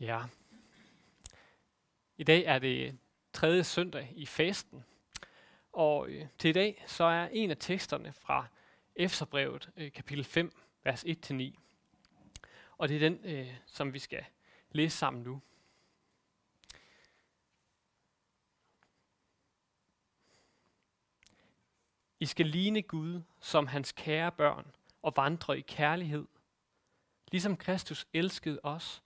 Ja. I dag er det tredje søndag i fasten. Og øh, til i dag så er en af teksterne fra Efterbrevet øh, kapitel 5, vers 1-9. Og det er den, øh, som vi skal læse sammen nu. I skal ligne Gud som hans kære børn og vandre i kærlighed, ligesom Kristus elskede os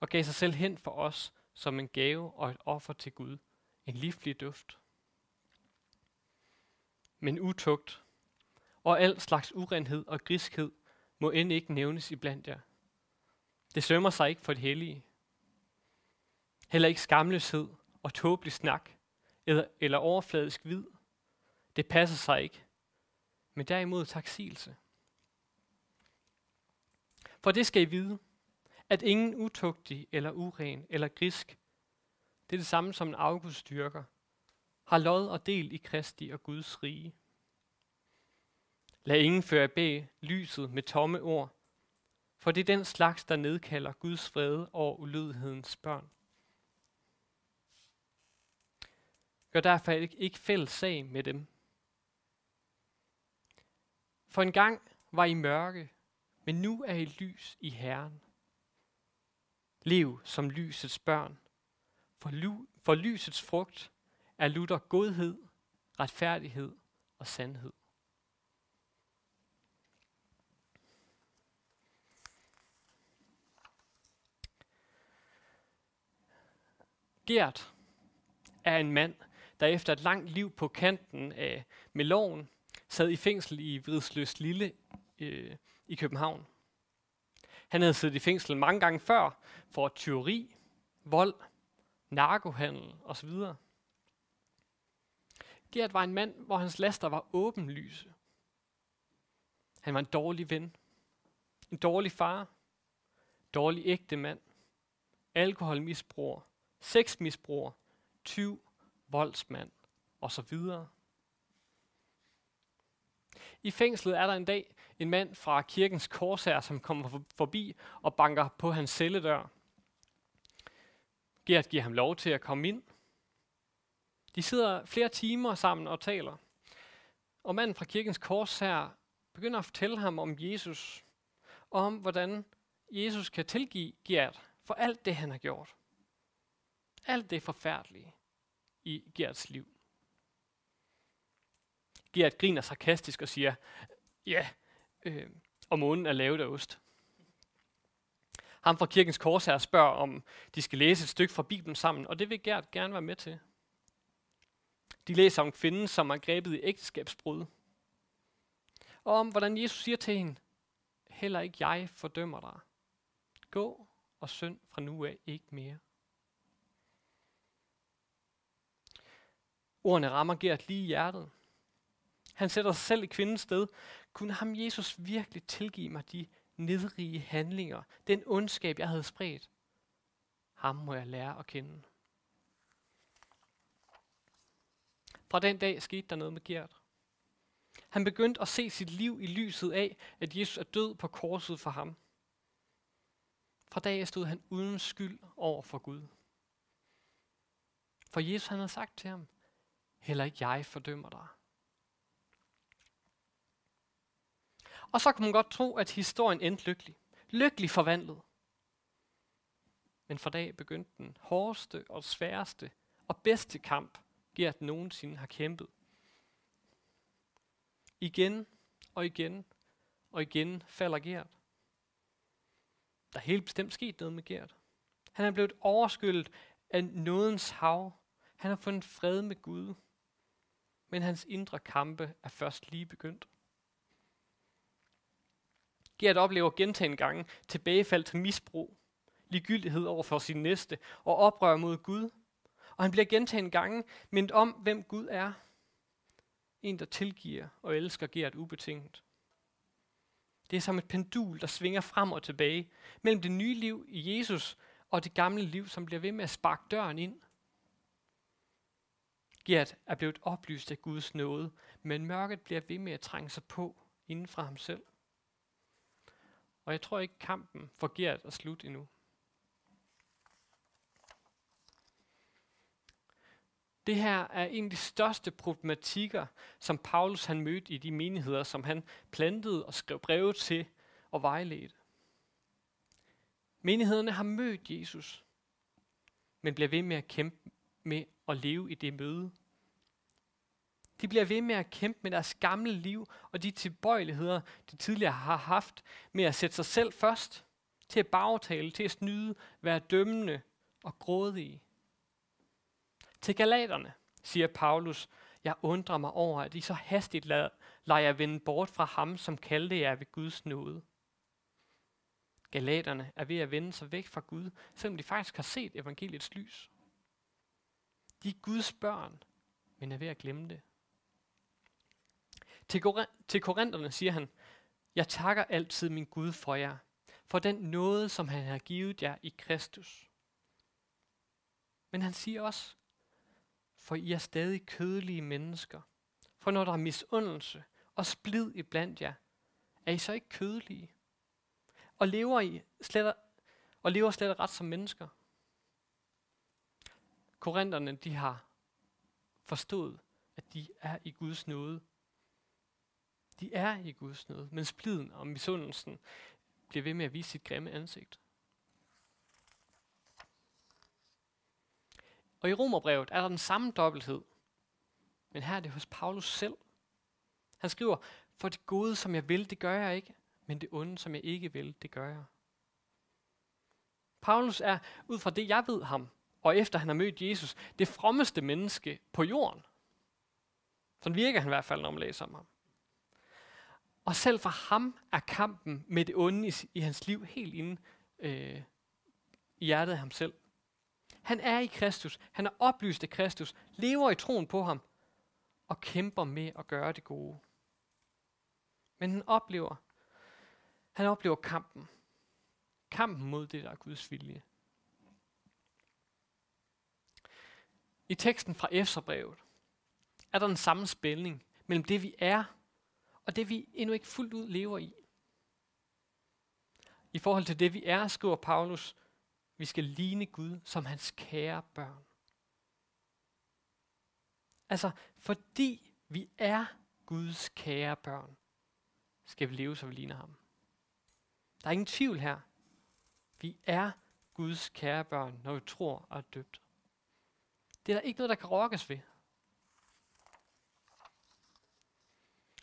og gav sig selv hen for os som en gave og et offer til Gud, en livlig duft. Men utugt og al slags urenhed og griskhed må end ikke nævnes i blandt jer. Det sømmer sig ikke for det hellige. Heller ikke skamløshed og tåbelig snak eller, eller overfladisk vid. Det passer sig ikke. Men derimod taksigelse. For det skal I vide, at ingen utugtig eller uren eller grisk, det er det samme som en afgudstyrker, har lod og del i Kristi og Guds rige. Lad ingen føre bag lyset med tomme ord, for det er den slags, der nedkalder Guds fred over ulydighedens børn. Gør derfor ikke fælles sag med dem. For en gang var I mørke, men nu er I lys i Herren. Lev som lysets børn. For, lu- for lysets frugt er lutter godhed, retfærdighed og sandhed. Gert er en mand, der efter et langt liv på kanten af med loven, sad i fængsel i Vridsløs Lille øh, i København. Han havde siddet i fængsel mange gange før for tyveri, vold, narkohandel osv. Gert var en mand, hvor hans laster var åbenlyse. Han var en dårlig ven, en dårlig far, dårlig ægte mand, alkoholmisbruger, sexmisbruger, tyv, voldsmand. Osv. I fængslet er der en dag en mand fra kirkens korsær, som kommer forbi og banker på hans celledør. Gert giver ham lov til at komme ind. De sidder flere timer sammen og taler. Og manden fra kirkens korsær begynder at fortælle ham om Jesus, og om hvordan Jesus kan tilgive Gert for alt det, han har gjort. Alt det forfærdelige i Gerts liv. Gert griner sarkastisk og siger, ja, øh, og månen er lavet af ost. Ham fra kirkens korsherre spørger, om de skal læse et stykke fra Bibelen sammen, og det vil Gert gerne være med til. De læser om kvinden, som er grebet i ægteskabsbrud. Og om, hvordan Jesus siger til hende, heller ikke jeg fordømmer dig. Gå og synd fra nu af ikke mere. Ordene rammer Gert lige i hjertet. Han sætter sig selv i kvindens sted. Kunne ham Jesus virkelig tilgive mig de nedrige handlinger, den ondskab, jeg havde spredt? Ham må jeg lære at kende. Fra den dag skete der noget med Gert. Han begyndte at se sit liv i lyset af, at Jesus er død på korset for ham. Fra dag stod han uden skyld over for Gud. For Jesus han havde sagt til ham, heller ikke jeg fordømmer dig. Og så kunne man godt tro, at historien endte lykkelig. Lykkelig forvandlet. Men fra dag begyndte den hårdeste og sværeste og bedste kamp, Gert nogensinde har kæmpet. Igen og igen og igen falder Gert. Der er helt bestemt sket noget med Gert. Han er blevet overskyllet af nådens hav. Han har fundet fred med Gud. Men hans indre kampe er først lige begyndt. Gert oplever gentagende gange tilbagefald til misbrug, ligegyldighed over for sin næste og oprør mod Gud. Og han bliver gentagende gange mindt om, hvem Gud er. En, der tilgiver og elsker Gert ubetinget. Det er som et pendul, der svinger frem og tilbage mellem det nye liv i Jesus og det gamle liv, som bliver ved med at sparke døren ind. Gert er blevet oplyst af Guds nåde, men mørket bliver ved med at trænge sig på inden fra ham selv. Og jeg tror ikke, kampen for Gert er slut endnu. Det her er en af de største problematikker, som Paulus han mødte i de menigheder, som han plantede og skrev breve til og vejledte. Menighederne har mødt Jesus, men bliver ved med at kæmpe med at leve i det møde de bliver ved med at kæmpe med deres gamle liv og de tilbøjeligheder, de tidligere har haft med at sætte sig selv først, til at bagtale, til at snyde, være dømmende og grådige. Til galaterne siger Paulus, jeg undrer mig over, at I så hastigt lader, lader jer vende bort fra ham, som kaldte jer ved Guds nåde. Galaterne er ved at vende sig væk fra Gud, selvom de faktisk har set evangeliets lys. De er Guds børn, men er ved at glemme det. Til, til korinterne siger han, jeg takker altid min Gud for jer, for den nåde, som han har givet jer i Kristus. Men han siger også, for I er stadig kødelige mennesker. For når der er misundelse og splid i blandt jer, er I så ikke kødelige? Og lever I slet, og lever slet ret som mennesker? Korinterne, de har forstået, at de er i Guds nåde. De er i Guds nåde, men spliden og misundelsen bliver ved med at vise sit grimme ansigt. Og i Romerbrevet er der den samme dobbelthed. Men her er det hos Paulus selv. Han skriver, for det gode, som jeg vil, det gør jeg ikke, men det onde, som jeg ikke vil, det gør jeg. Paulus er, ud fra det jeg ved ham, og efter han har mødt Jesus, det frommeste menneske på jorden. Sådan virker han i hvert fald, når man læser om ham. Og selv for ham er kampen med det onde i, i hans liv helt inde øh, i hjertet af ham selv. Han er i Kristus. Han er oplyst af Kristus, lever i troen på ham og kæmper med at gøre det gode. Men han oplever, han oplever kampen. Kampen mod det, der er Guds vilje. I teksten fra Efterbrevet er der den samme spænding mellem det, vi er, og det, vi endnu ikke fuldt ud lever i. I forhold til det, vi er, skriver Paulus, vi skal ligne Gud som hans kære børn. Altså, fordi vi er Guds kære børn, skal vi leve, så vi ligner ham. Der er ingen tvivl her. Vi er Guds kære børn, når vi tror og er døbt. Det er der ikke noget, der kan rokkes ved.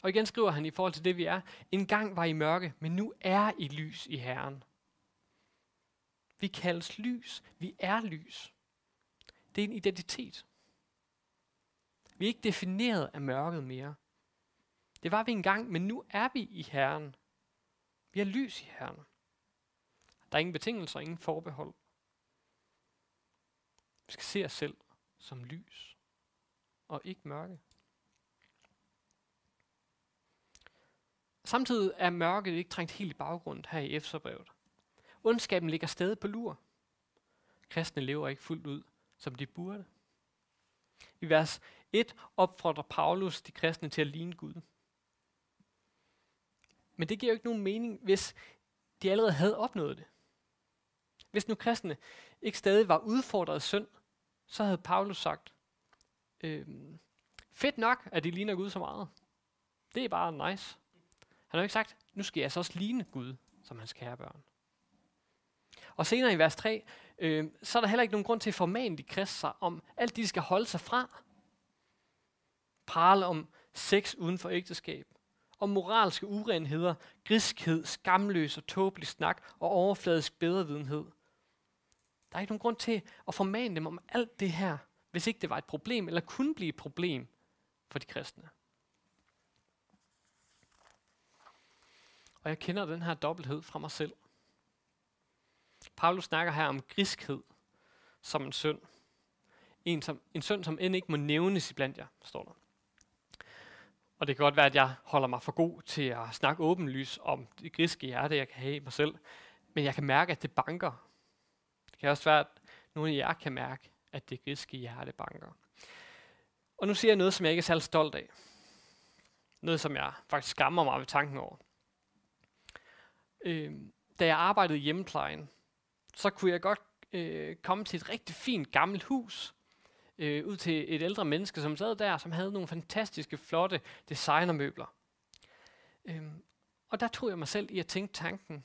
Og igen skriver han i forhold til det, vi er. En gang var I mørke, men nu er I lys i Herren. Vi kaldes lys. Vi er lys. Det er en identitet. Vi er ikke defineret af mørket mere. Det var vi engang, men nu er vi i Herren. Vi er lys i Herren. Der er ingen betingelser, ingen forbehold. Vi skal se os selv som lys og ikke mørke. Samtidig er mørket ikke trængt helt i baggrund her i Efterbrevet. Ondskaben ligger stadig på lur. Kristne lever ikke fuldt ud, som de burde. I vers 1 opfordrer Paulus de kristne til at ligne Gud. Men det giver jo ikke nogen mening, hvis de allerede havde opnået det. Hvis nu kristne ikke stadig var udfordret af synd, så havde Paulus sagt, øh, fedt nok, at de ligner Gud så meget. Det er bare nice. Han har jo ikke sagt, nu skal jeg så også ligne Gud som hans kære børn. Og senere i vers 3, øh, så er der heller ikke nogen grund til at formane de kristne om alt det, de skal holde sig fra. Prale om sex uden for ægteskab, om moralske urenheder, griskhed, skamløs og tåbelig snak og overfladisk bedrevidenhed. Der er ikke nogen grund til at formane dem om alt det her, hvis ikke det var et problem, eller kunne blive et problem for de kristne. Og jeg kender den her dobbelthed fra mig selv. Paulus snakker her om griskhed som en synd. En, som, en synd, som end ikke må nævnes iblandt jer, står der. Og det kan godt være, at jeg holder mig for god til at snakke åbenlys om det griske hjerte, jeg kan have i mig selv. Men jeg kan mærke, at det banker. Det kan også være, at nogle af jer kan mærke, at det griske hjerte banker. Og nu siger jeg noget, som jeg ikke er særlig stolt af. Noget, som jeg faktisk skammer mig ved tanken over. Øh, da jeg arbejdede i hjemmeplejen, så kunne jeg godt øh, komme til et rigtig fint gammelt hus øh, ud til et ældre menneske, som sad der, som havde nogle fantastiske, flotte designermøbler. Øhm, og der tog jeg mig selv i at tænke tanken,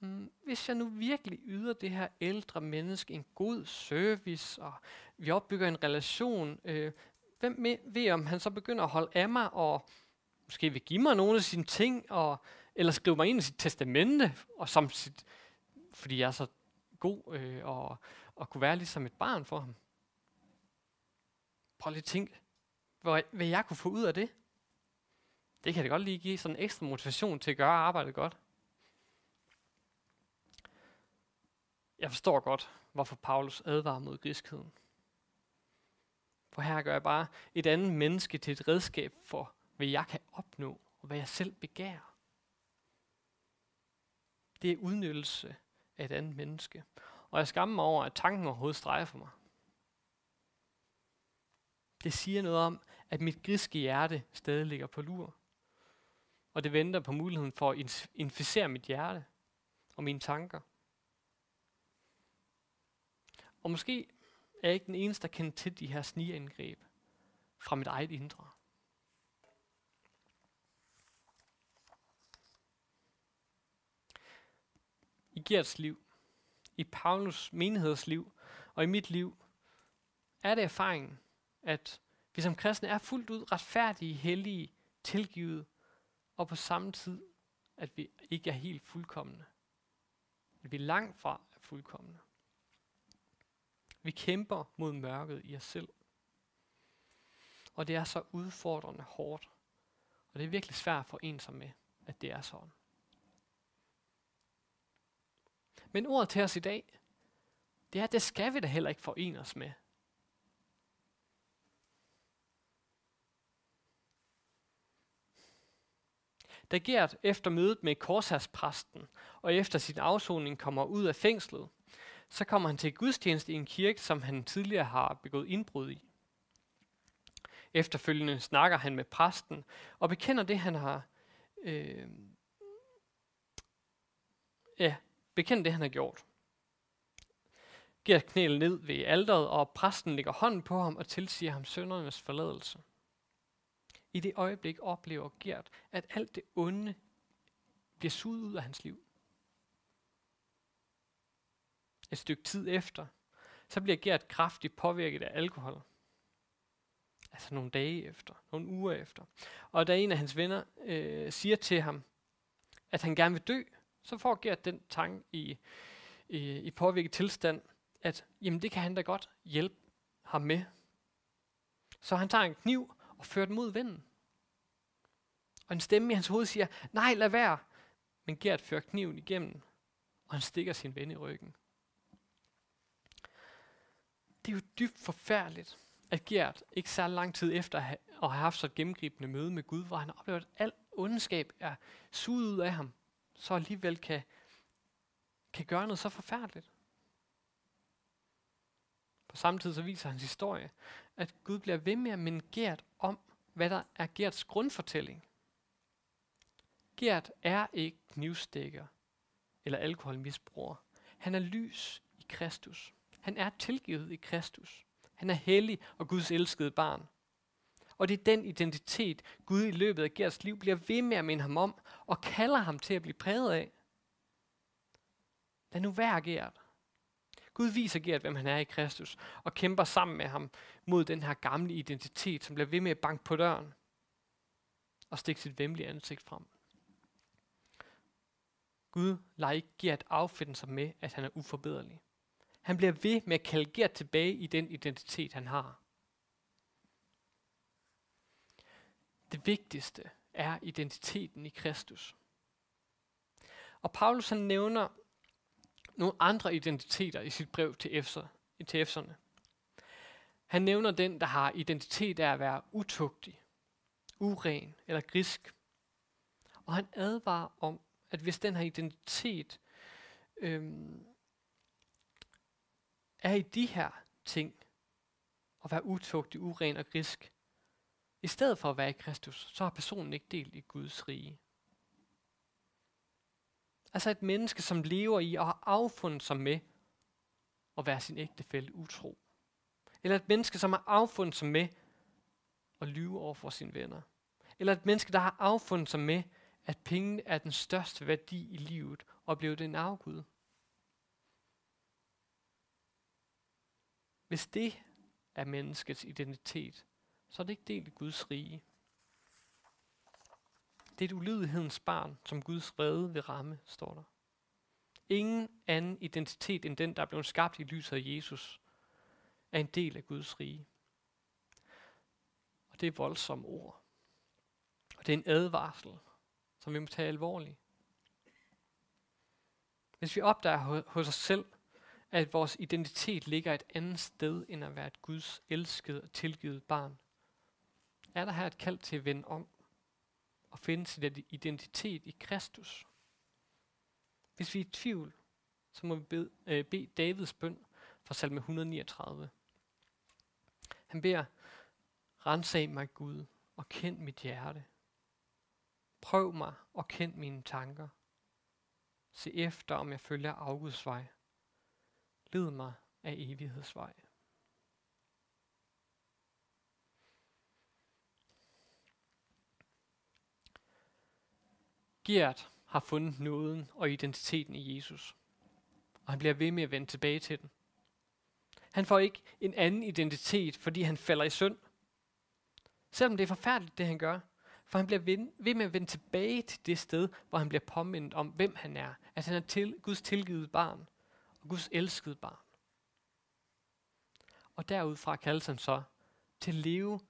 mm, hvis jeg nu virkelig yder det her ældre menneske en god service, og vi opbygger en relation, øh, hvem ved om han så begynder at holde af mig, og måske vil give mig nogle af sine ting, og, eller skrive mig ind i sit testamente, og som sit, fordi jeg er så god, øh, og, og kunne være ligesom et barn for ham. Prøv lige at tænke, hvad, hvad jeg kunne få ud af det. Det kan det godt lige give sådan en ekstra motivation til at gøre arbejdet godt. Jeg forstår godt, hvorfor Paulus advarer mod griskheden. For her gør jeg bare et andet menneske til et redskab for, hvad jeg kan opnå, og hvad jeg selv begærer. Det er udnyttelse af et andet menneske. Og jeg skammer mig over, at tanken overhovedet streger for mig. Det siger noget om, at mit griske hjerte stadig ligger på lur. Og det venter på muligheden for at inficere mit hjerte og mine tanker. Og måske er jeg ikke den eneste, der kender til de her snigeindgreb fra mit eget indre. I Gerts liv, i Paulus menighedsliv og i mit liv, er det erfaringen, at vi som kristne er fuldt ud retfærdige, hellige, tilgivet, og på samme tid, at vi ikke er helt fuldkommende. At vi er langt fra er fuldkommende. Vi kæmper mod mørket i os selv. Og det er så udfordrende hårdt. Og det er virkelig svært for en som med, at det er sådan. Men ordet til os i dag, det er, at det skal vi da heller ikke forene os med. Da Gert efter mødet med korsherspræsten og efter sin afsoning kommer ud af fængslet, så kommer han til gudstjeneste i en kirke, som han tidligere har begået indbrud i. Efterfølgende snakker han med præsten og bekender det, han har øh, ja, bekende det, han har gjort. Giver knælet ned ved alderet, og præsten lægger hånden på ham og tilsiger ham søndernes forladelse. I det øjeblik oplever Gert, at alt det onde bliver suget ud af hans liv. Et stykke tid efter, så bliver Gert kraftigt påvirket af alkohol. Altså nogle dage efter, nogle uger efter. Og da en af hans venner øh, siger til ham, at han gerne vil dø, så får Gert den tanke i, i, i påvirket tilstand, at jamen det kan han da godt hjælpe ham med. Så han tager en kniv og fører den mod vennen. Og en stemme i hans hoved siger, nej lad være. Men Gert fører kniven igennem, og han stikker sin ven i ryggen. Det er jo dybt forfærdeligt, at Gert ikke så lang tid efter at have haft så et gennemgribende møde med Gud, hvor han oplever, at al ondskab er suget ud af ham, så alligevel kan, kan gøre noget så forfærdeligt. På samme tid så viser hans historie, at Gud bliver ved med at minde Gert om, hvad der er Gerts grundfortælling. Gert er ikke knivstikker eller alkoholmisbruger. Han er lys i Kristus. Han er tilgivet i Kristus. Han er hellig og Guds elskede barn. Og det er den identitet, Gud i løbet af Gerts liv bliver ved med at minde ham om, og kalder ham til at blive præget af. Lad nu være Gert. Gud viser Gert, hvem han er i Kristus, og kæmper sammen med ham mod den her gamle identitet, som bliver ved med at banke på døren og stikke sit vemmelige ansigt frem. Gud lader ikke Gert affinde sig med, at han er uforbederlig. Han bliver ved med at kalde Gert tilbage i den identitet, han har. Det vigtigste er identiteten i Kristus. Og Paulus han nævner nogle andre identiteter i sit brev til, Efter, til Efterne. Han nævner den, der har identitet af at være utugtig, uren eller grisk. Og han advarer om, at hvis den her identitet øhm, er i de her ting, at være utugtig, uren og grisk, i stedet for at være i Kristus, så har personen ikke del i Guds rige. Altså et menneske, som lever i og har affundet sig med at være sin ægtefælle utro. Eller et menneske, som har affundet sig med at lyve over for sine venner. Eller et menneske, der har affundet sig med, at penge er den største værdi i livet, og blev det en afgud. Hvis det er menneskets identitet, så er det ikke del i Guds rige. Det er et ulydighedens barn, som Guds redde vil ramme, står der. Ingen anden identitet end den, der er blevet skabt i lyset af Jesus, er en del af Guds rige. Og det er voldsomme ord. Og det er en advarsel, som vi må tage alvorligt. Hvis vi opdager hos os selv, at vores identitet ligger et andet sted, end at være et Guds elskede og tilgivet barn, er der her et kald til at vende om og finde sin identitet i Kristus. Hvis vi er i tvivl, så må vi bede, øh, bede Davids bøn fra salme 139. Han beder, rensag mig Gud og kend mit hjerte. Prøv mig og kend mine tanker. Se efter, om jeg følger afguds vej. Led mig af evighedsvej. Gert har fundet nåden og identiteten i Jesus, og han bliver ved med at vende tilbage til den. Han får ikke en anden identitet, fordi han falder i synd. Selvom det er forfærdeligt, det han gør, for han bliver ved med at vende tilbage til det sted, hvor han bliver påmindet om, hvem han er. At han er til, Guds tilgivet barn og Guds elskede barn. Og derudfra kaldes han så til at leve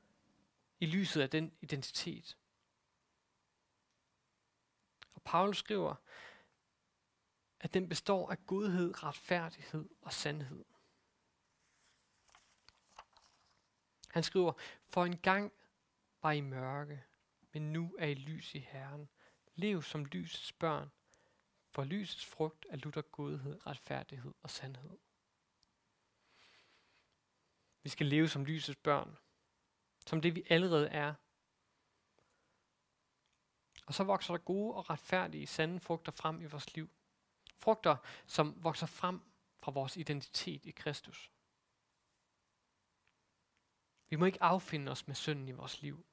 i lyset af den identitet. Og Paulus skriver, at den består af godhed, retfærdighed og sandhed. Han skriver, for en gang var I mørke, men nu er I lys i Herren. Lev som lysets børn, for lysets frugt er lutter godhed, retfærdighed og sandhed. Vi skal leve som lysets børn, som det vi allerede er. Og så vokser der gode og retfærdige, sande frugter frem i vores liv. Frugter, som vokser frem fra vores identitet i Kristus. Vi må ikke affinde os med synden i vores liv.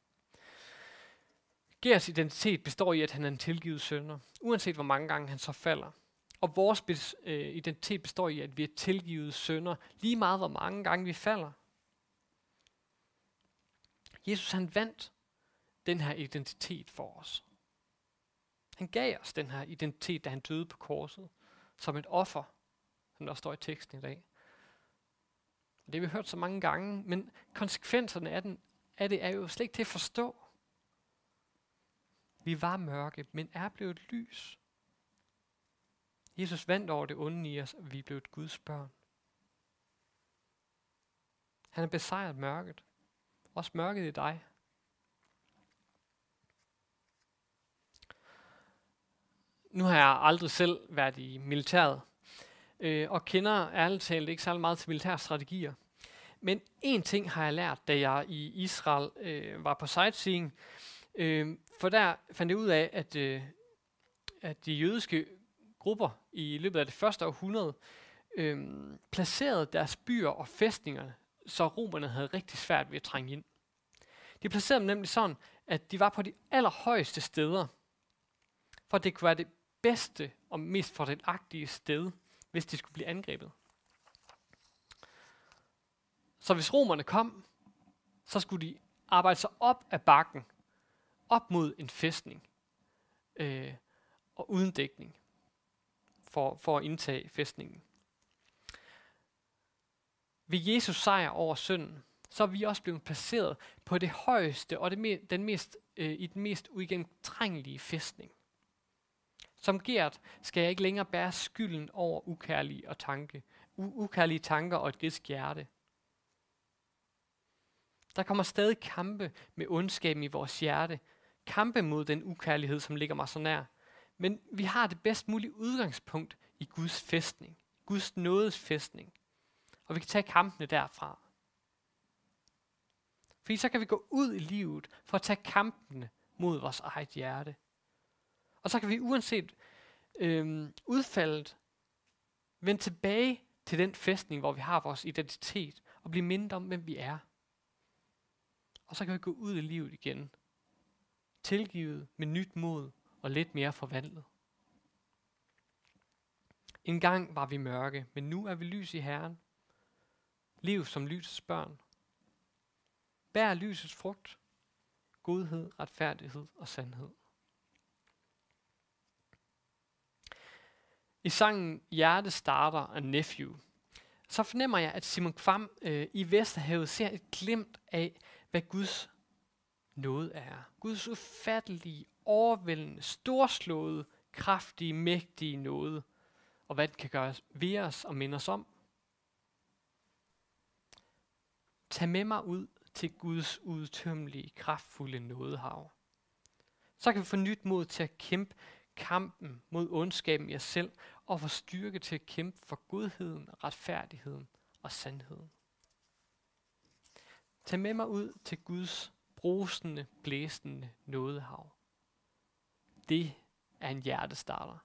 Gers identitet består i, at han er en tilgivet sønder, uanset hvor mange gange han så falder. Og vores bes, øh, identitet består i, at vi er tilgivet sønder, lige meget hvor mange gange vi falder. Jesus han vandt den her identitet for os. Han gav os den her identitet, da han døde på korset, som et offer, som der står i teksten i dag. Og det har vi hørt så mange gange, men konsekvenserne af, den, af det er jo slet ikke til at forstå. Vi var mørke, men er blevet lys. Jesus vandt over det onde i os, og vi er blevet Guds børn. Han har besejret mørket. Også mørket i dig. Nu har jeg aldrig selv været i militæret, øh, og kender ærligt talt ikke særlig meget til militære strategier. Men en ting har jeg lært, da jeg i Israel øh, var på sightseeing, øh, for der fandt jeg ud af, at, øh, at de jødiske grupper i løbet af det første århundrede øh, placerede deres byer og fæstninger, så romerne havde rigtig svært ved at trænge ind. De placerede dem nemlig sådan, at de var på de allerhøjeste steder, for det kunne være det bedste og mest fordelagtige sted, hvis de skulle blive angrebet. Så hvis romerne kom, så skulle de arbejde sig op af bakken, op mod en fæstning, øh, og uden dækning, for, for at indtage fæstningen. Ved Jesus sejr over synden, så er vi også blevet placeret på det højeste og det me- den mest, øh, i den mest uigennemtrængelige fæstning. Som Gert skal jeg ikke længere bære skylden over ukærlige, og tanke, u- ukærlige tanker og et grisk hjerte. Der kommer stadig kampe med ondskaben i vores hjerte. Kampe mod den ukærlighed, som ligger mig så nær. Men vi har det bedst mulige udgangspunkt i Guds fæstning. Guds nådes fæstning. Og vi kan tage kampene derfra. Fordi så kan vi gå ud i livet for at tage kampene mod vores eget hjerte. Og så kan vi uanset øhm, udfaldet vende tilbage til den fæstning, hvor vi har vores identitet, og blive mindre om, hvem vi er. Og så kan vi gå ud i livet igen. Tilgivet med nyt mod og lidt mere forvandlet. En gang var vi mørke, men nu er vi lys i Herren. Liv som lysets børn. Bær lysets frugt. Godhed, retfærdighed og sandhed. I sangen Hjerte starter af Nephew, så fornemmer jeg, at Simon Kvam øh, i Vesterhavet ser et glimt af, hvad Guds nåde er. Guds ufattelige, overvældende, storslåede, kraftige, mægtige nåde, og hvad det kan gøre ved os og minde os om. Tag med mig ud til Guds udtømmelige, kraftfulde nådehav. Så kan vi få nyt mod til at kæmpe kampen mod ondskaben i jer selv, og få styrke til at kæmpe for godheden, retfærdigheden og sandheden. Tag med mig ud til Guds brusende, blæsende nådehav. Det er en hjertestarter.